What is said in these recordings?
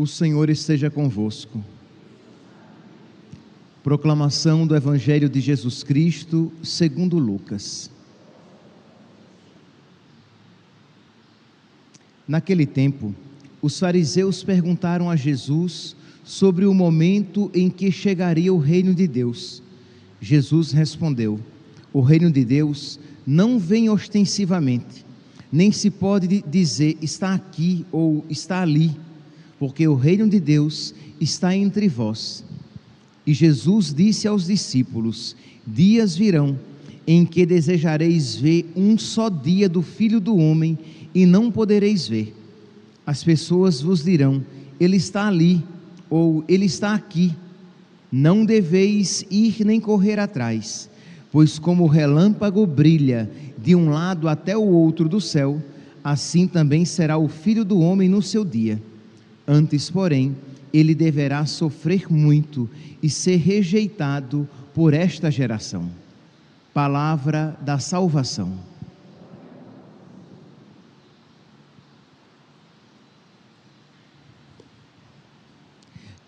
O Senhor esteja convosco. Proclamação do Evangelho de Jesus Cristo, segundo Lucas. Naquele tempo, os fariseus perguntaram a Jesus sobre o momento em que chegaria o reino de Deus. Jesus respondeu: O reino de Deus não vem ostensivamente, nem se pode dizer está aqui ou está ali, porque o reino de Deus está entre vós. E Jesus disse aos discípulos: Dias virão em que desejareis ver um só dia do Filho do Homem e não podereis ver. As pessoas vos dirão: Ele está ali, ou Ele está aqui. Não deveis ir nem correr atrás, pois como o relâmpago brilha de um lado até o outro do céu, assim também será o Filho do Homem no seu dia. Antes, porém, ele deverá sofrer muito e ser rejeitado por esta geração. Palavra da salvação.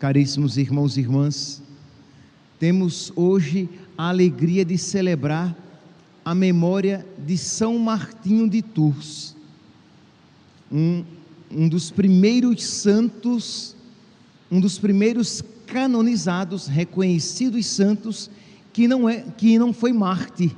Caríssimos irmãos e irmãs, temos hoje a alegria de celebrar a memória de São Martinho de Tours, um, um dos primeiros santos, um dos primeiros canonizados, reconhecidos santos, que não, é, que não foi Marte.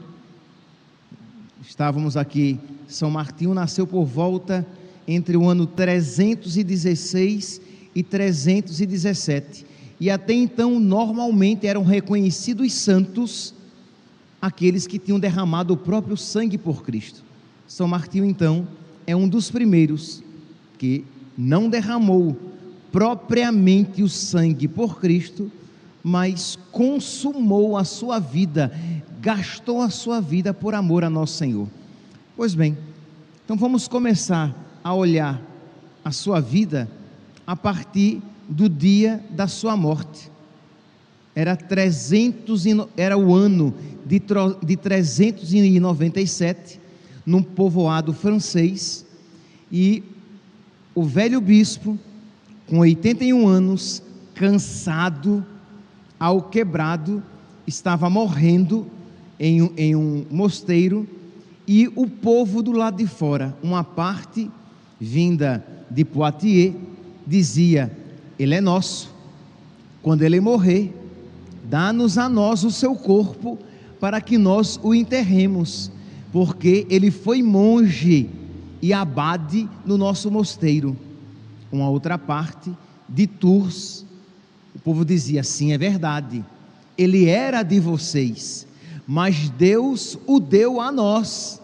Estávamos aqui, São Martinho nasceu por volta entre o ano 316 e 317. E até então, normalmente eram reconhecidos santos aqueles que tinham derramado o próprio sangue por Cristo. São Martinho, então, é um dos primeiros que não derramou propriamente o sangue por Cristo, mas consumou a sua vida, gastou a sua vida por amor a nosso Senhor. Pois bem, então vamos começar a olhar a sua vida a partir do dia da sua morte. Era 300 era o ano de, de 397 num povoado francês e o velho bispo com 81 anos, cansado, ao quebrado, estava morrendo em, em um mosteiro e o povo do lado de fora, uma parte vinda de Poitiers, dizia: Ele é nosso. Quando ele morrer, dá-nos a nós o seu corpo para que nós o enterremos, porque ele foi monge e abade no nosso mosteiro. Uma outra parte de Tours, o povo dizia: sim, é verdade, ele era de vocês, mas Deus o deu a nós.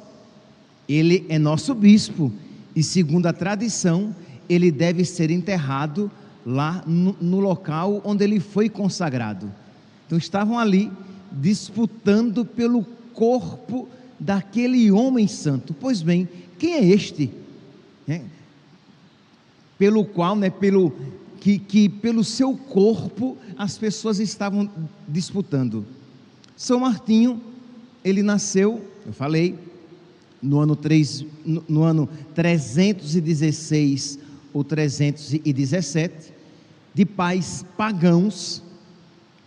Ele é nosso bispo e, segundo a tradição, ele deve ser enterrado lá no, no local onde ele foi consagrado. Então estavam ali disputando pelo corpo daquele homem santo. Pois bem, quem é este? É, pelo qual, né, pelo, que, que pelo seu corpo as pessoas estavam disputando. São Martinho, ele nasceu, eu falei, no ano, 3, no, no ano 316 ou 317, de pais pagãos,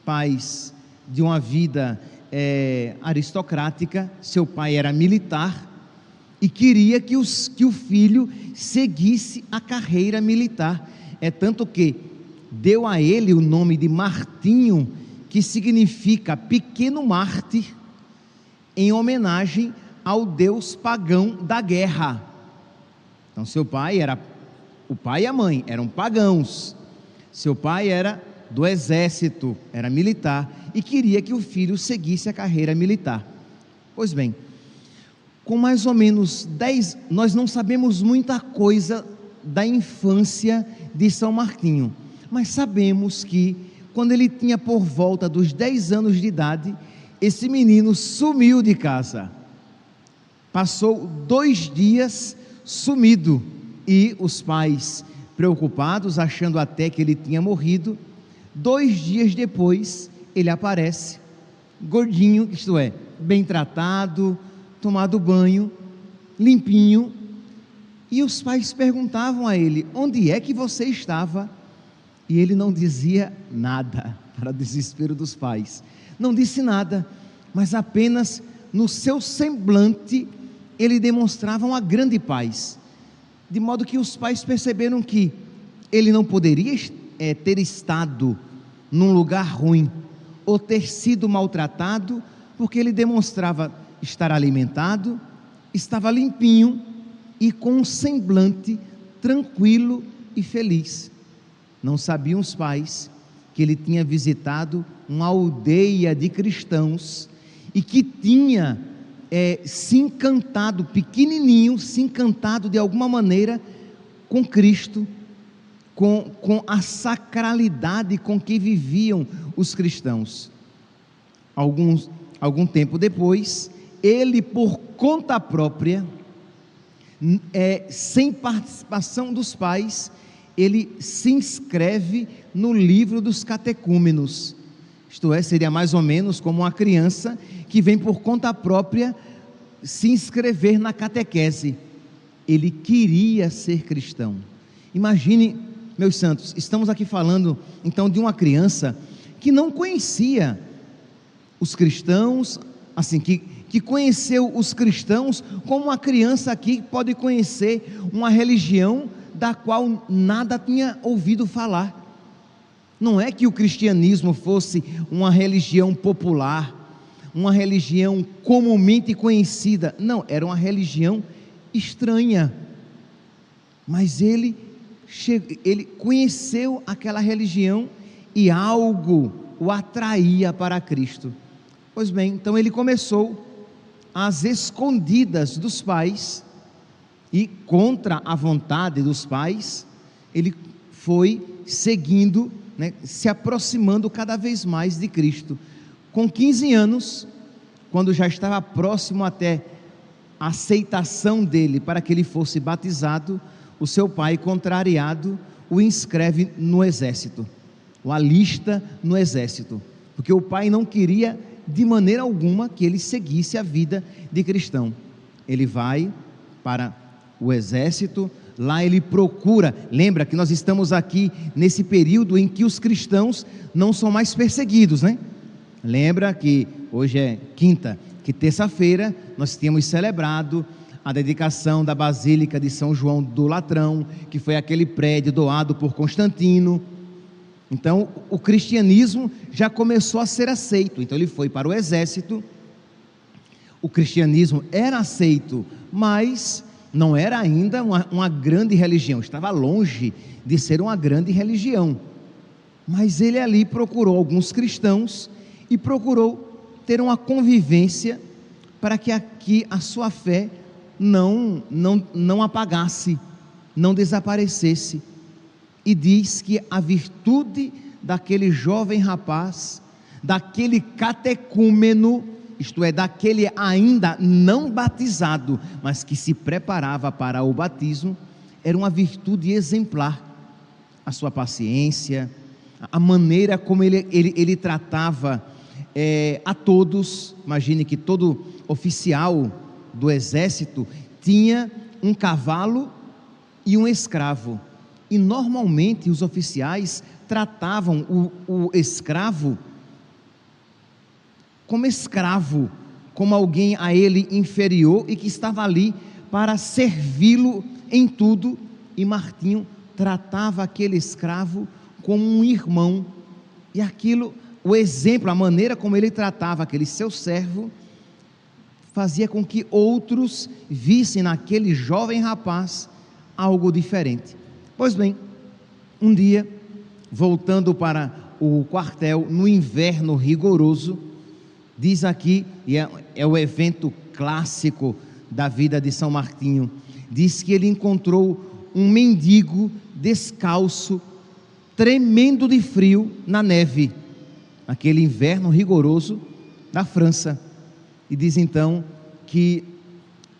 pais de uma vida é, aristocrática, seu pai era militar e queria que, os, que o filho seguisse a carreira militar. É tanto que deu a ele o nome de Martinho, que significa pequeno mártir, em homenagem ao deus pagão da guerra. Então, seu pai era o pai e a mãe eram pagãos. Seu pai era do exército, era militar e queria que o filho seguisse a carreira militar. Pois bem, com mais ou menos 10, nós não sabemos muita coisa da infância de São Martinho, mas sabemos que quando ele tinha por volta dos 10 anos de idade, esse menino sumiu de casa. Passou dois dias sumido e os pais, preocupados, achando até que ele tinha morrido, dois dias depois ele aparece, gordinho, isto é, bem tratado, tomado banho, limpinho. E os pais perguntavam a ele: onde é que você estava? E ele não dizia nada, para desespero dos pais. Não disse nada, mas apenas no seu semblante ele demonstrava uma grande paz. De modo que os pais perceberam que ele não poderia é, ter estado num lugar ruim ou ter sido maltratado, porque ele demonstrava estar alimentado, estava limpinho e com um semblante tranquilo e feliz. Não sabiam os pais que ele tinha visitado uma aldeia de cristãos e que tinha é, se encantado, pequenininho, se encantado de alguma maneira com Cristo, com, com a sacralidade com que viviam os cristãos. Alguns, algum tempo depois, ele, por conta própria, é, sem participação dos pais, ele se inscreve no livro dos catecúmenos. Isto é, seria mais ou menos como uma criança que vem por conta própria se inscrever na catequese. Ele queria ser cristão. Imagine, meus santos, estamos aqui falando então de uma criança que não conhecia os cristãos, assim, que, que conheceu os cristãos como uma criança aqui pode conhecer uma religião da qual nada tinha ouvido falar. Não é que o cristianismo fosse uma religião popular, uma religião comumente conhecida. Não, era uma religião estranha. Mas ele, ele conheceu aquela religião e algo o atraía para Cristo. Pois bem, então ele começou às escondidas dos pais e contra a vontade dos pais, ele foi seguindo, né, se aproximando cada vez mais de Cristo. Com 15 anos, quando já estava próximo até a aceitação dele para que ele fosse batizado, o seu pai, contrariado, o inscreve no exército, o alista no exército, porque o pai não queria de maneira alguma que ele seguisse a vida de cristão. Ele vai para o exército, lá ele procura. Lembra que nós estamos aqui nesse período em que os cristãos não são mais perseguidos, né? Lembra que hoje é quinta, que terça-feira nós tínhamos celebrado a dedicação da Basílica de São João do Latrão, que foi aquele prédio doado por Constantino. Então, o cristianismo já começou a ser aceito. Então, ele foi para o exército. O cristianismo era aceito, mas não era ainda uma, uma grande religião, estava longe de ser uma grande religião. Mas ele ali procurou alguns cristãos e procurou ter uma convivência para que aqui a sua fé não, não, não apagasse, não desaparecesse. E diz que a virtude daquele jovem rapaz, daquele catecúmeno, isto é, daquele ainda não batizado, mas que se preparava para o batismo, era uma virtude exemplar. A sua paciência, a maneira como ele, ele, ele tratava é, a todos. Imagine que todo oficial do exército tinha um cavalo e um escravo. E normalmente os oficiais tratavam o, o escravo como escravo, como alguém a ele inferior e que estava ali para servi-lo em tudo. E Martinho tratava aquele escravo como um irmão. E aquilo, o exemplo, a maneira como ele tratava aquele seu servo, fazia com que outros vissem naquele jovem rapaz algo diferente. Pois bem, um dia, voltando para o quartel no inverno rigoroso, Diz aqui, e é, é o evento clássico da vida de São Martinho, diz que ele encontrou um mendigo descalço, tremendo de frio na neve, naquele inverno rigoroso da França. E diz então que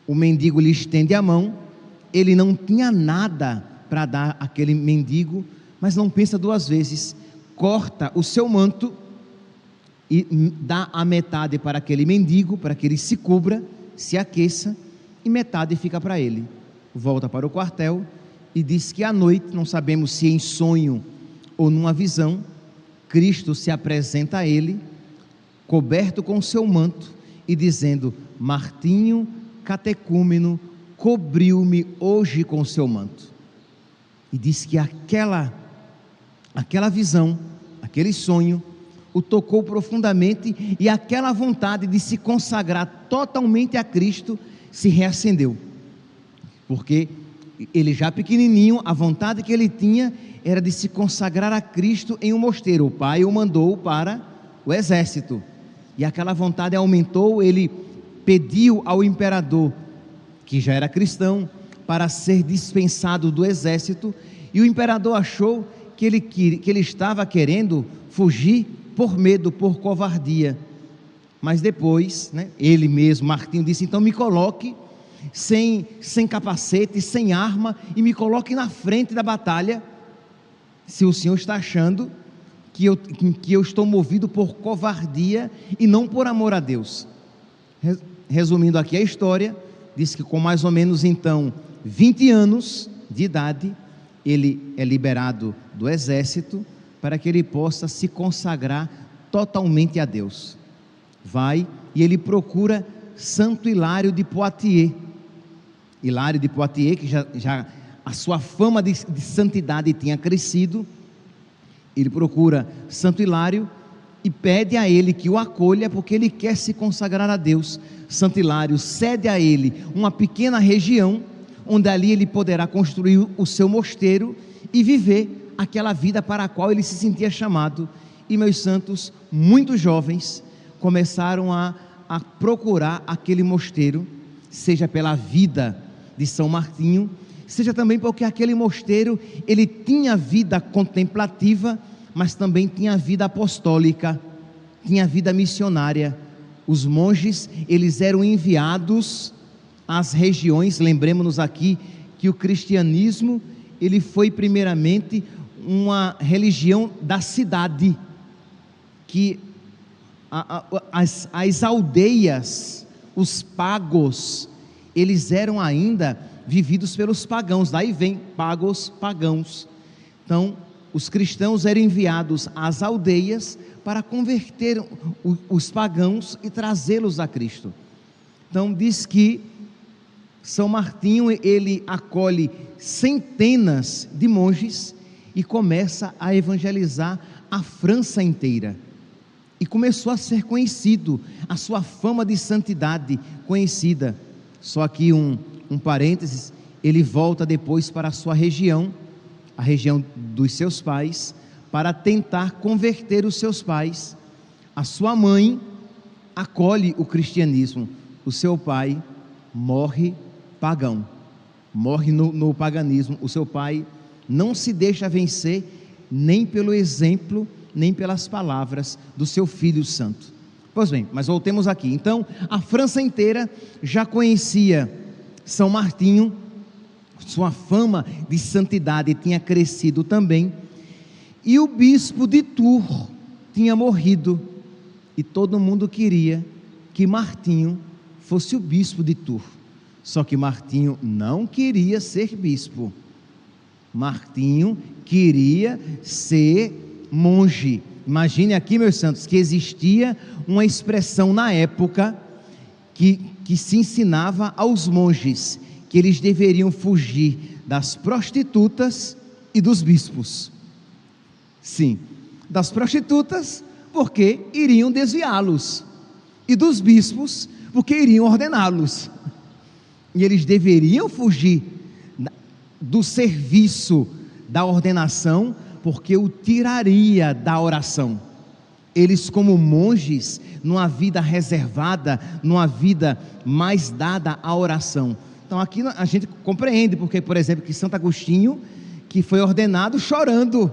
o mendigo lhe estende a mão, ele não tinha nada para dar àquele mendigo, mas não pensa duas vezes, corta o seu manto e dá a metade para aquele mendigo, para que ele se cubra, se aqueça, e metade fica para ele. Volta para o quartel e diz que à noite, não sabemos se em sonho ou numa visão, Cristo se apresenta a ele, coberto com seu manto e dizendo: Martinho catecúmeno cobriu-me hoje com seu manto. E diz que aquela aquela visão, aquele sonho o tocou profundamente e aquela vontade de se consagrar totalmente a Cristo se reacendeu. Porque ele já pequenininho, a vontade que ele tinha era de se consagrar a Cristo em um mosteiro. O pai o mandou para o exército. E aquela vontade aumentou, ele pediu ao imperador, que já era cristão, para ser dispensado do exército, e o imperador achou que ele, que ele estava querendo fugir por medo, por covardia. Mas depois, né, ele mesmo, Martinho, disse: então me coloque sem, sem capacete, sem arma, e me coloque na frente da batalha, se o senhor está achando que eu, que eu estou movido por covardia e não por amor a Deus. Resumindo aqui a história, diz que com mais ou menos então 20 anos de idade, ele é liberado do exército para que ele possa se consagrar totalmente a Deus. Vai e ele procura Santo Hilário de Poitiers. Hilário de Poitiers, que já, já a sua fama de, de santidade tinha crescido, ele procura Santo Hilário e pede a ele que o acolha, porque ele quer se consagrar a Deus. Santo Hilário cede a ele uma pequena região, onde ali ele poderá construir o seu mosteiro e viver aquela vida para a qual ele se sentia chamado. E meus santos, muito jovens, começaram a, a procurar aquele mosteiro, seja pela vida de São Martinho, seja também porque aquele mosteiro ele tinha vida contemplativa, mas também tinha vida apostólica, tinha vida missionária. Os monges, eles eram enviados às regiões, lembremos-nos aqui que o cristianismo, ele foi primeiramente uma religião da cidade, que a, a, as, as aldeias, os pagos, eles eram ainda vividos pelos pagãos, daí vem pagos, pagãos. Então, os cristãos eram enviados às aldeias para converter os pagãos e trazê-los a Cristo. Então, diz que São Martinho, ele acolhe centenas de monges e começa a evangelizar a França inteira. E começou a ser conhecido, a sua fama de santidade conhecida. Só aqui um, um parênteses, ele volta depois para a sua região, a região dos seus pais, para tentar converter os seus pais. A sua mãe acolhe o cristianismo, o seu pai morre pagão, morre no, no paganismo, o seu pai não se deixa vencer nem pelo exemplo, nem pelas palavras do seu Filho Santo. Pois bem, mas voltemos aqui. Então, a França inteira já conhecia São Martinho, sua fama de santidade tinha crescido também, e o bispo de Tours tinha morrido, e todo mundo queria que Martinho fosse o bispo de Tours. Só que Martinho não queria ser bispo. Martinho queria ser monge. Imagine aqui, meus santos, que existia uma expressão na época que, que se ensinava aos monges que eles deveriam fugir das prostitutas e dos bispos. Sim, das prostitutas, porque iriam desviá-los, e dos bispos, porque iriam ordená-los. E eles deveriam fugir do serviço da ordenação, porque o tiraria da oração. Eles, como monges, numa vida reservada, numa vida mais dada à oração. Então aqui a gente compreende, porque, por exemplo, que Santo Agostinho, que foi ordenado chorando,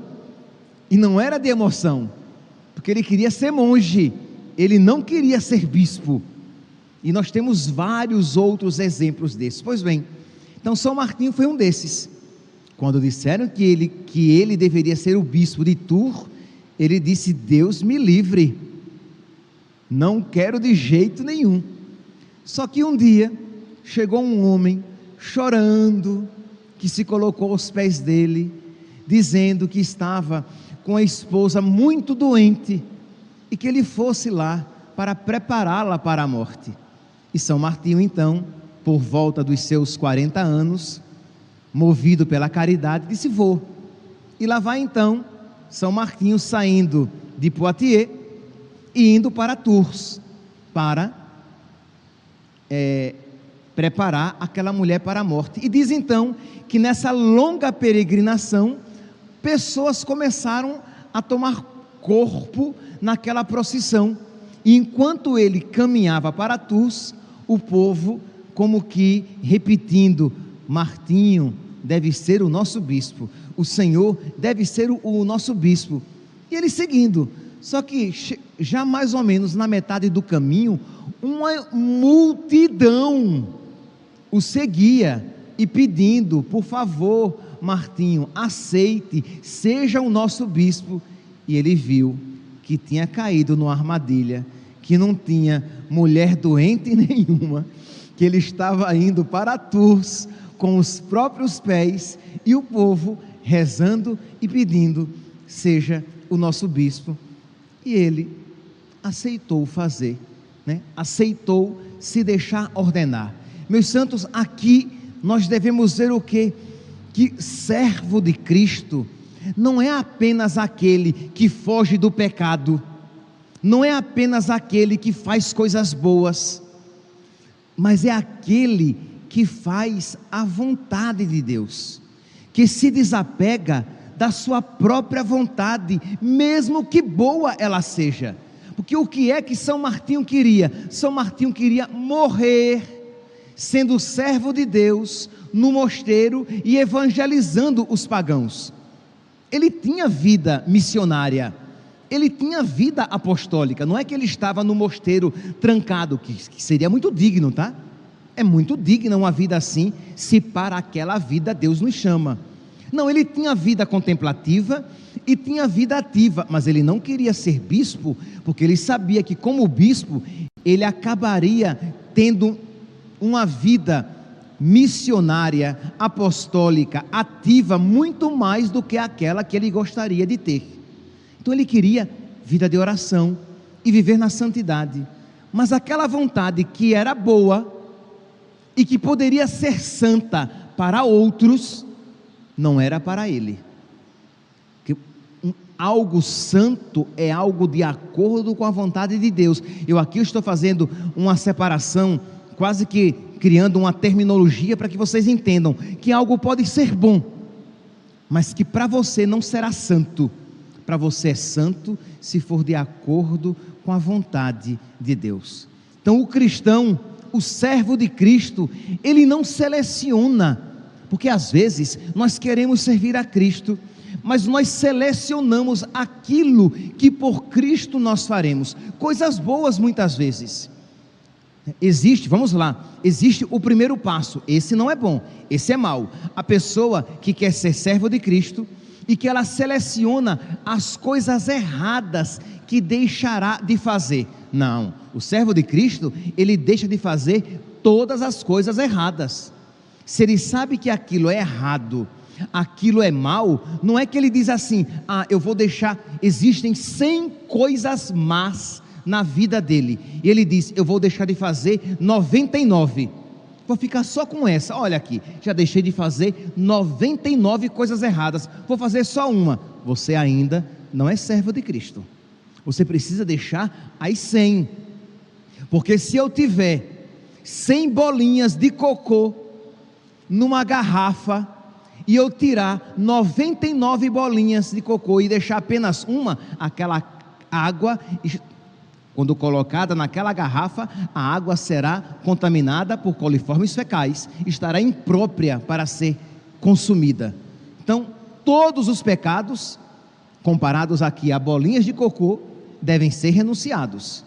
e não era de emoção, porque ele queria ser monge, ele não queria ser bispo. E nós temos vários outros exemplos desses. Pois bem, então São Martinho foi um desses. Quando disseram que ele, que ele deveria ser o bispo de Tours, ele disse: Deus me livre, não quero de jeito nenhum. Só que um dia chegou um homem chorando, que se colocou aos pés dele, dizendo que estava com a esposa muito doente e que ele fosse lá para prepará-la para a morte. E São Martinho, então, por volta dos seus 40 anos, movido pela caridade, disse: Vou. E lá vai então São Martinho saindo de Poitiers e indo para Tours para é, preparar aquela mulher para a morte. E diz então que nessa longa peregrinação, pessoas começaram a tomar corpo naquela procissão. E enquanto ele caminhava para Tours, o povo, como que repetindo: Martinho deve ser o nosso bispo, o Senhor deve ser o, nosso bispo. E ele seguindo, só que já mais ou menos na metade do caminho, uma multidão o seguia e pedindo, por favor, Martinho, aceite, seja o nosso bispo. E ele viu que tinha caído numa armadilha, que não tinha mulher doente nenhuma, que ele estava indo para Tours com os próprios pés e o povo rezando e pedindo: seja o nosso bispo. E ele aceitou fazer, né? aceitou se deixar ordenar. Meus santos, aqui nós devemos ver o que? Que servo de Cristo não é apenas aquele que foge do pecado, não é apenas aquele que faz coisas boas, mas é aquele que faz a vontade de Deus, que se desapega da sua própria vontade, mesmo que boa ela seja. Porque o que é que São Martinho queria? São Martinho queria morrer sendo servo de Deus no mosteiro e evangelizando os pagãos. Ele tinha vida missionária, ele tinha vida apostólica, não é que ele estava no mosteiro trancado, que, seria muito digno, tá? É muito digna uma vida assim, se para aquela vida Deus nos chama. Não, ele tinha vida contemplativa e tinha vida ativa, mas ele não queria ser bispo, porque ele sabia que, como bispo, ele acabaria tendo uma vida missionária, apostólica, ativa, muito mais do que aquela que ele gostaria de ter. Então ele queria vida de oração e viver na santidade. Mas aquela vontade que era boa e que poderia ser santa para outros, não era para ele. Que algo santo é algo de acordo com a vontade de Deus. Eu aqui estou fazendo uma separação quase que criando uma terminologia para que vocês entendam que algo pode ser bom, mas que para você não será santo. Para você é santo se for de acordo com a vontade de Deus. Então, o cristão, o servo de Cristo, ele não seleciona, porque às vezes nós queremos servir a Cristo, mas nós selecionamos aquilo que por Cristo nós faremos, coisas boas muitas vezes. Existe, vamos lá, existe o primeiro passo, esse não é bom, esse é mau. A pessoa que quer ser servo de Cristo e que ela seleciona as coisas erradas que deixará de fazer. Não, o servo de Cristo, ele deixa de fazer todas as coisas erradas. Se ele sabe que aquilo é errado, aquilo é mal, não é que ele diz assim: "Ah, eu vou deixar, existem 100 coisas más na vida dele. E ele diz: Eu vou deixar de fazer 99. Vou ficar só com essa. Olha aqui, já deixei de fazer 99 coisas erradas. Vou fazer só uma. Você ainda não é servo de Cristo. Você precisa deixar as 100. Porque se eu tiver 100 bolinhas de cocô numa garrafa e eu tirar 99 bolinhas de cocô e deixar apenas uma, aquela água quando colocada naquela garrafa, a água será contaminada por coliformes fecais, estará imprópria para ser consumida. Então, todos os pecados, comparados aqui a bolinhas de cocô, devem ser renunciados.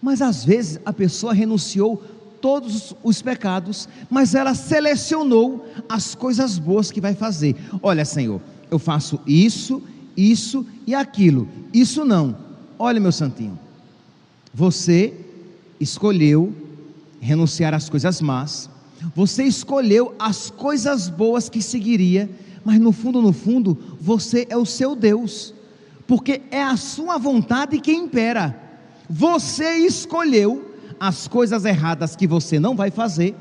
Mas às vezes a pessoa renunciou todos os pecados, mas ela selecionou as coisas boas que vai fazer. Olha, Senhor, eu faço isso, isso e aquilo. Isso não. Olha, meu santinho, você escolheu renunciar às coisas más, você escolheu as coisas boas que seguiria mas no fundo, no fundo, você é o seu Deus, porque é a sua vontade que impera. Você escolheu as coisas erradas que você não vai fazer,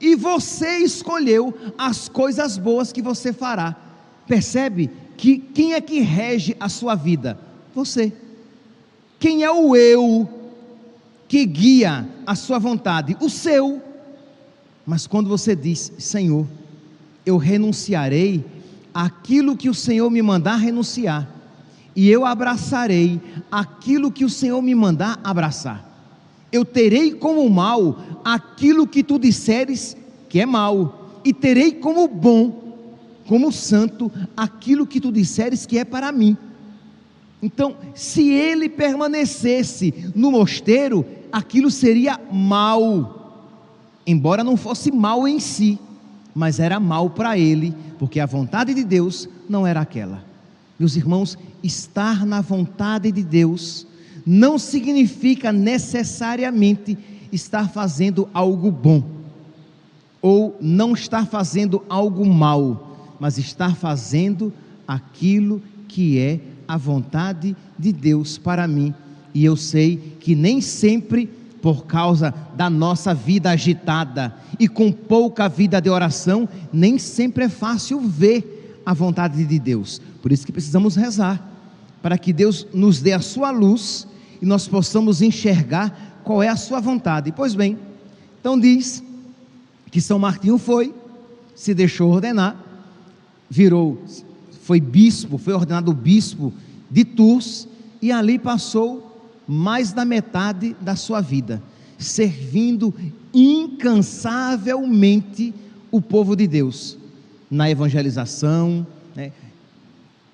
e você escolheu as coisas boas que você fará. Percebe que quem é que rege a sua vida? Você. Quem é o eu que guia a sua vontade? O seu. Mas quando você diz, Senhor, eu renunciarei aquilo que o Senhor me mandar renunciar, e eu abraçarei aquilo que o Senhor me mandar abraçar. Eu terei como mal aquilo que tu disseres que é mal, e terei como bom, como santo, aquilo que tu disseres que é para mim. Então, se ele permanecesse no mosteiro, aquilo seria mal, embora não fosse mal em si, mas era mal para ele, porque a vontade de Deus não era aquela. Meus irmãos, estar na vontade de Deus não significa necessariamente estar fazendo algo bom, ou não estar fazendo algo mal, mas estar fazendo aquilo que é a vontade de Deus para mim. E eu sei que nem sempre, por causa da nossa vida agitada e com pouca vida de oração, nem sempre é fácil ver a vontade de Deus. Por isso que precisamos rezar, para que Deus nos dê a sua luz e nós possamos enxergar qual é a sua vontade. Pois bem, então diz que São Martinho foi, se deixou ordenar, virou, foi bispo, foi ordenado bispo de Tours e ali passou mais da metade da sua vida, servindo incansavelmente o povo de Deus na evangelização, né,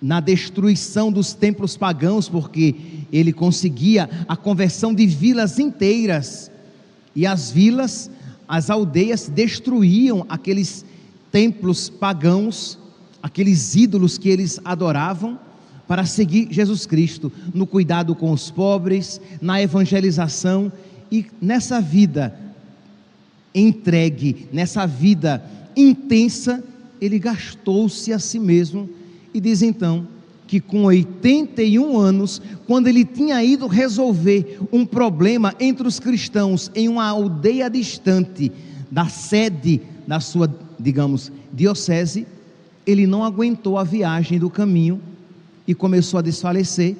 na destruição dos templos pagãos, porque ele conseguia a conversão de vilas inteiras. E as vilas, as aldeias destruíam aqueles templos pagãos, aqueles ídolos que eles adoravam, para seguir Jesus Cristo no cuidado com os pobres, na evangelização e nessa vida entregue, nessa vida intensa, ele gastou-se a si mesmo e diz então que com 81 anos, quando ele tinha ido resolver um problema entre os cristãos em uma aldeia distante da sede da sua, digamos, diocese, ele não aguentou a viagem do caminho e começou a desfalecer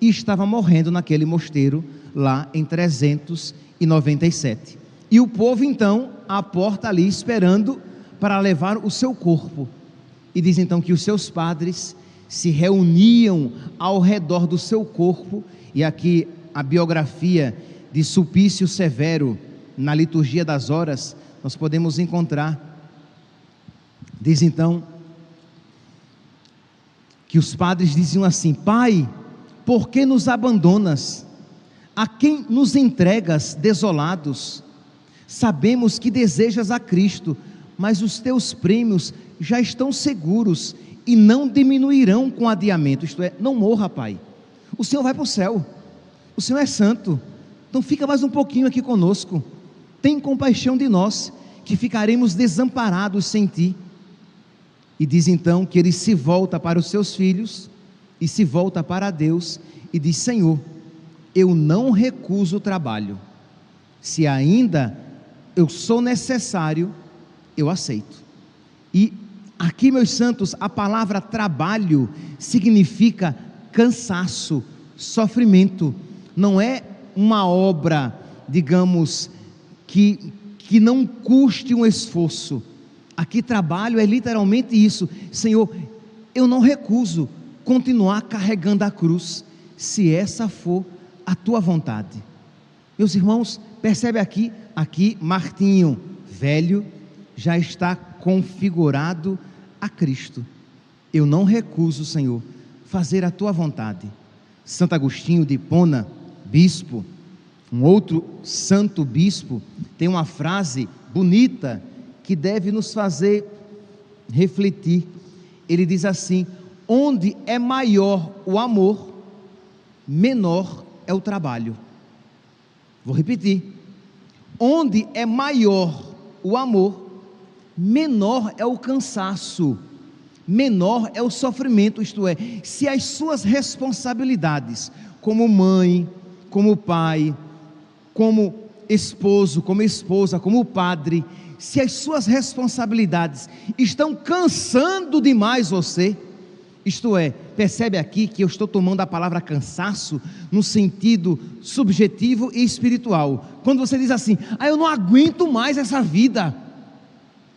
e estava morrendo naquele mosteiro lá em 397. E o povo então à porta ali esperando para levar o seu corpo. E diz então que os seus padres se reuniam ao redor do seu corpo, e aqui a biografia de Sulpício Severo na liturgia das horas, nós podemos encontrar. Diz então que os padres diziam assim: Pai, por que nos abandonas? A quem nos entregas desolados? Sabemos que desejas a Cristo, mas os teus prêmios já estão seguros e não diminuirão com adiamento. Isto é, não morra, Pai. O Senhor vai para o céu. O Senhor é santo. Então fica mais um pouquinho aqui conosco. Tem compaixão de nós, que ficaremos desamparados sem ti. E diz então que ele se volta para os seus filhos e se volta para Deus e diz: Senhor, eu não recuso o trabalho. Se ainda eu sou necessário, eu aceito. E aqui, meus santos, a palavra trabalho significa cansaço, sofrimento. Não é uma obra, digamos, que, que não custe um esforço. Aqui, trabalho é literalmente isso. Senhor, eu não recuso continuar carregando a cruz, se essa for a tua vontade. Meus irmãos, percebe aqui, aqui Martinho, velho, já está configurado a Cristo. Eu não recuso, Senhor, fazer a tua vontade. Santo Agostinho de Hipona, bispo, um outro santo bispo, tem uma frase bonita que deve nos fazer refletir. Ele diz assim: onde é maior o amor, menor é o trabalho. Vou repetir. Onde é maior o amor, menor é o cansaço. menor é o sofrimento, isto é, se as suas responsabilidades, como mãe, como pai, como esposo, como esposa, como padre, se as suas responsabilidades estão cansando demais você, isto é, percebe aqui que eu estou tomando a palavra cansaço no sentido subjetivo e espiritual. Quando você diz assim, ah, eu não aguento mais essa vida,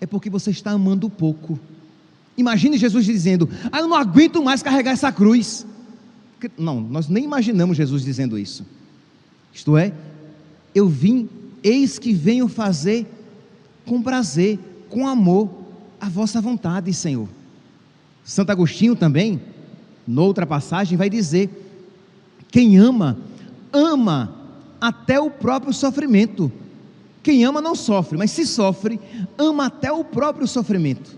é porque você está amando pouco. Imagine Jesus dizendo, ah, eu não aguento mais carregar essa cruz. Não, nós nem imaginamos Jesus dizendo isso. Isto é, eu vim, eis que venho fazer com prazer, com amor, a vossa vontade, Senhor. Santo Agostinho também, noutra passagem, vai dizer: quem ama, ama até o próprio sofrimento. Quem ama não sofre, mas se sofre, ama até o próprio sofrimento.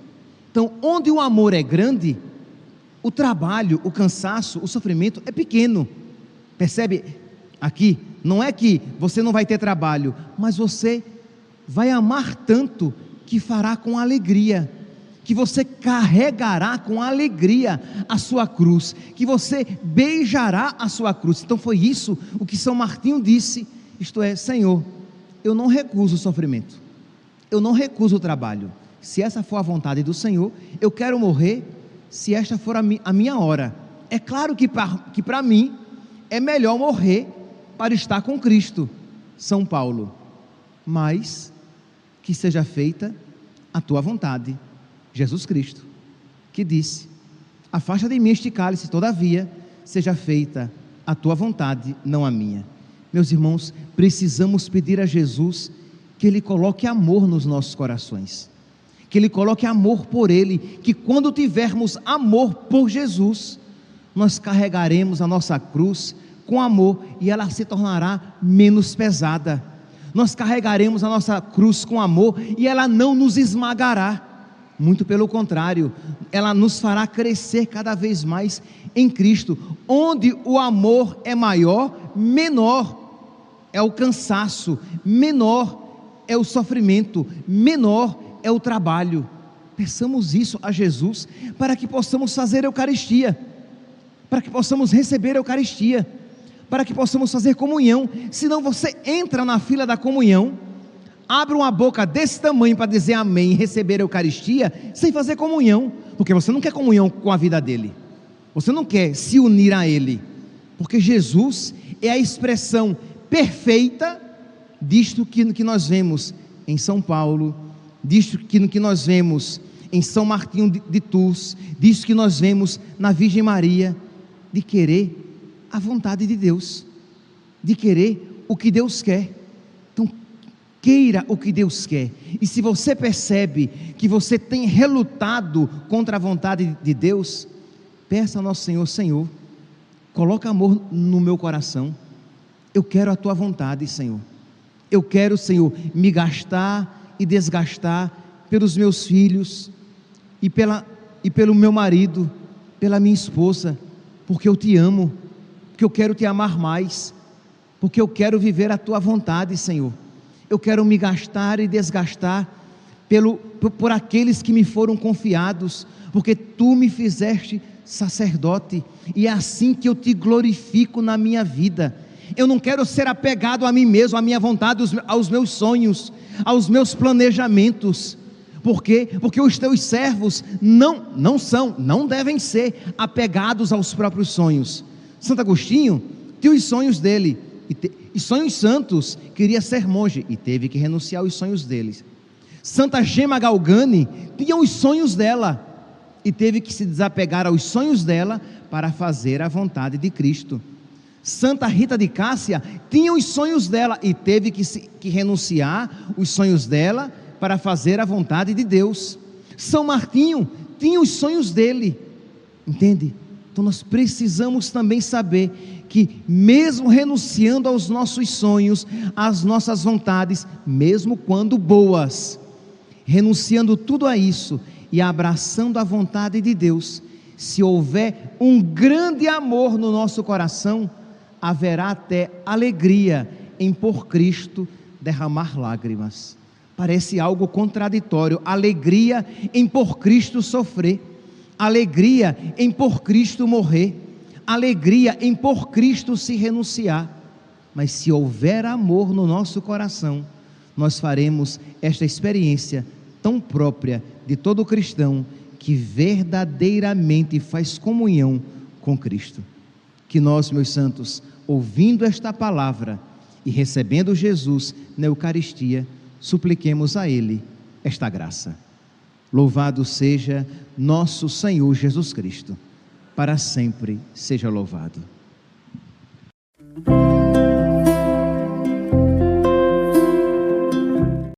Então, onde o amor é grande, o trabalho, o cansaço, o sofrimento é pequeno. Percebe aqui? Não é que você não vai ter trabalho, mas você vai amar tanto que fará com alegria, que você carregará com alegria a sua cruz, que você beijará a sua cruz. Então foi isso o que São Martinho disse: isto é, Senhor, eu não recuso o sofrimento, eu não recuso o trabalho. Se essa for a vontade do Senhor, eu quero morrer se esta for a, mi a minha hora. É claro que para mim é melhor morrer para estar com Cristo, São Paulo. Mas que seja feita a tua vontade, Jesus Cristo, que disse: Afasta de mim este cálice, todavia, seja feita a tua vontade, não a minha. Meus irmãos, precisamos pedir a Jesus que Ele coloque amor nos nossos corações, que Ele coloque amor por Ele, que quando tivermos amor por Jesus, nós carregaremos a nossa cruz com amor e ela se tornará menos pesada nós carregaremos a nossa cruz com amor e ela não nos esmagará. Muito pelo contrário, ela nos fará crescer cada vez mais em Cristo. Onde o amor é maior, menor é o cansaço, menor é o sofrimento, menor é o trabalho. Peçamos isso a Jesus para que possamos fazer a Eucaristia, para que possamos receber a Eucaristia para que possamos fazer comunhão. Senão você entra na fila da comunhão, abre uma boca desse tamanho para dizer amém e receber a Eucaristia, sem fazer comunhão, porque você não quer comunhão com a vida dele, você não quer se unir a ele, porque Jesus é a expressão perfeita disto que, que nós vemos em São Paulo, disto que, que nós vemos em São Martinho de, de Tours, disto que nós vemos na Virgem Maria, de querer a vontade de Deus, de querer o que Deus quer. Então, queira o que Deus quer. E se você percebe que você tem relutado contra a vontade de Deus, peça ao nosso Senhor, Senhor, coloca amor no meu coração. Eu quero a tua vontade, Senhor. Eu quero, Senhor, me gastar e desgastar pelos meus filhos e pela e pelo meu marido, pela minha esposa, porque eu te amo porque eu quero te amar mais, porque eu quero viver a tua vontade, Senhor. Eu quero me gastar e desgastar pelo, por, por aqueles que me foram confiados, porque tu me fizeste sacerdote, e é assim que eu te glorifico na minha vida. Eu não quero ser apegado a mim mesmo, à minha vontade, aos meus sonhos, aos meus planejamentos. Por quê? Porque os teus servos não, não são, não devem ser apegados aos próprios sonhos. Santo Agostinho tinha os sonhos dele, e, te, e sonhos santos, queria ser monge, e teve que renunciar aos sonhos dele. Santa Gema Galgani tinha os sonhos dela, e teve que se desapegar aos sonhos dela para fazer a vontade de Cristo. Santa Rita de Cássia tinha os sonhos dela e teve que, que renunciar os sonhos dela para fazer a vontade de Deus. São Martinho tinha os sonhos dele, entende? Então nós precisamos também saber que, mesmo renunciando aos nossos sonhos, às nossas vontades, mesmo quando boas, renunciando tudo a isso e abraçando a vontade de Deus, se houver um grande amor no nosso coração, haverá até alegria em por Cristo derramar lágrimas. Parece algo contraditório, alegria em por Cristo sofrer alegria em por Cristo morrer, alegria em por Cristo se renunciar. Mas se houver amor no nosso coração, nós faremos esta experiência tão própria de todo cristão que verdadeiramente faz comunhão com Cristo. Que nós, meus santos, ouvindo esta palavra e recebendo Jesus na Eucaristia, supliquemos a Ele esta graça. Louvado seja nosso Senhor Jesus Cristo, para sempre seja louvado.